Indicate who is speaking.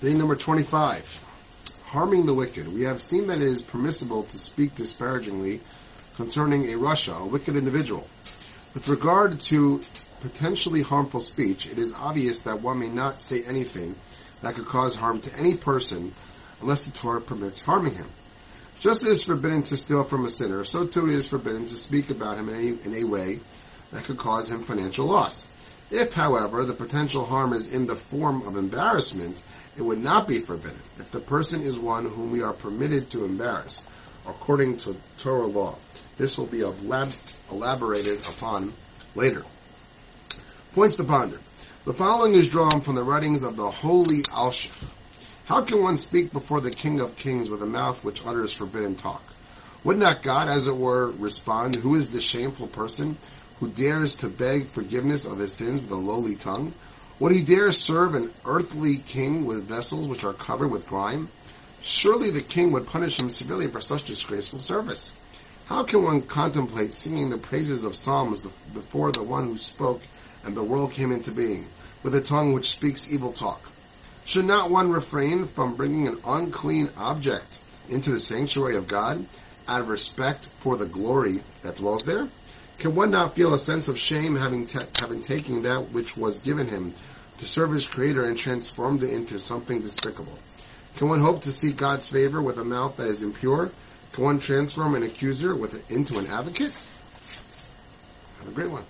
Speaker 1: Day number 25. Harming the wicked. We have seen that it is permissible to speak disparagingly concerning a rasha, a wicked individual. With regard to potentially harmful speech, it is obvious that one may not say anything that could cause harm to any person unless the Torah permits harming him. Just as it is forbidden to steal from a sinner, so too it is forbidden to speak about him in, any, in a way that could cause him financial loss. If, however, the potential harm is in the form of embarrassment, it would not be forbidden if the person is one whom we are permitted to embarrass, according to Torah law. This will be elaborated upon later. Points to ponder. The following is drawn from the writings of the holy Alshich. How can one speak before the King of Kings with a mouth which utters forbidden talk? Would not God, as it were, respond, Who is the shameful person who dares to beg forgiveness of his sins with a lowly tongue? Would he dare serve an earthly king with vessels which are covered with grime? Surely the king would punish him severely for such disgraceful service. How can one contemplate singing the praises of psalms before the one who spoke and the world came into being, with a tongue which speaks evil talk? Should not one refrain from bringing an unclean object into the sanctuary of God out of respect for the glory that dwells there? Can one not feel a sense of shame having, having taken that which was given him to serve his creator and transformed it into something despicable? Can one hope to seek God's favor with a mouth that is impure? Can one transform an accuser with, into an advocate? Have a great one.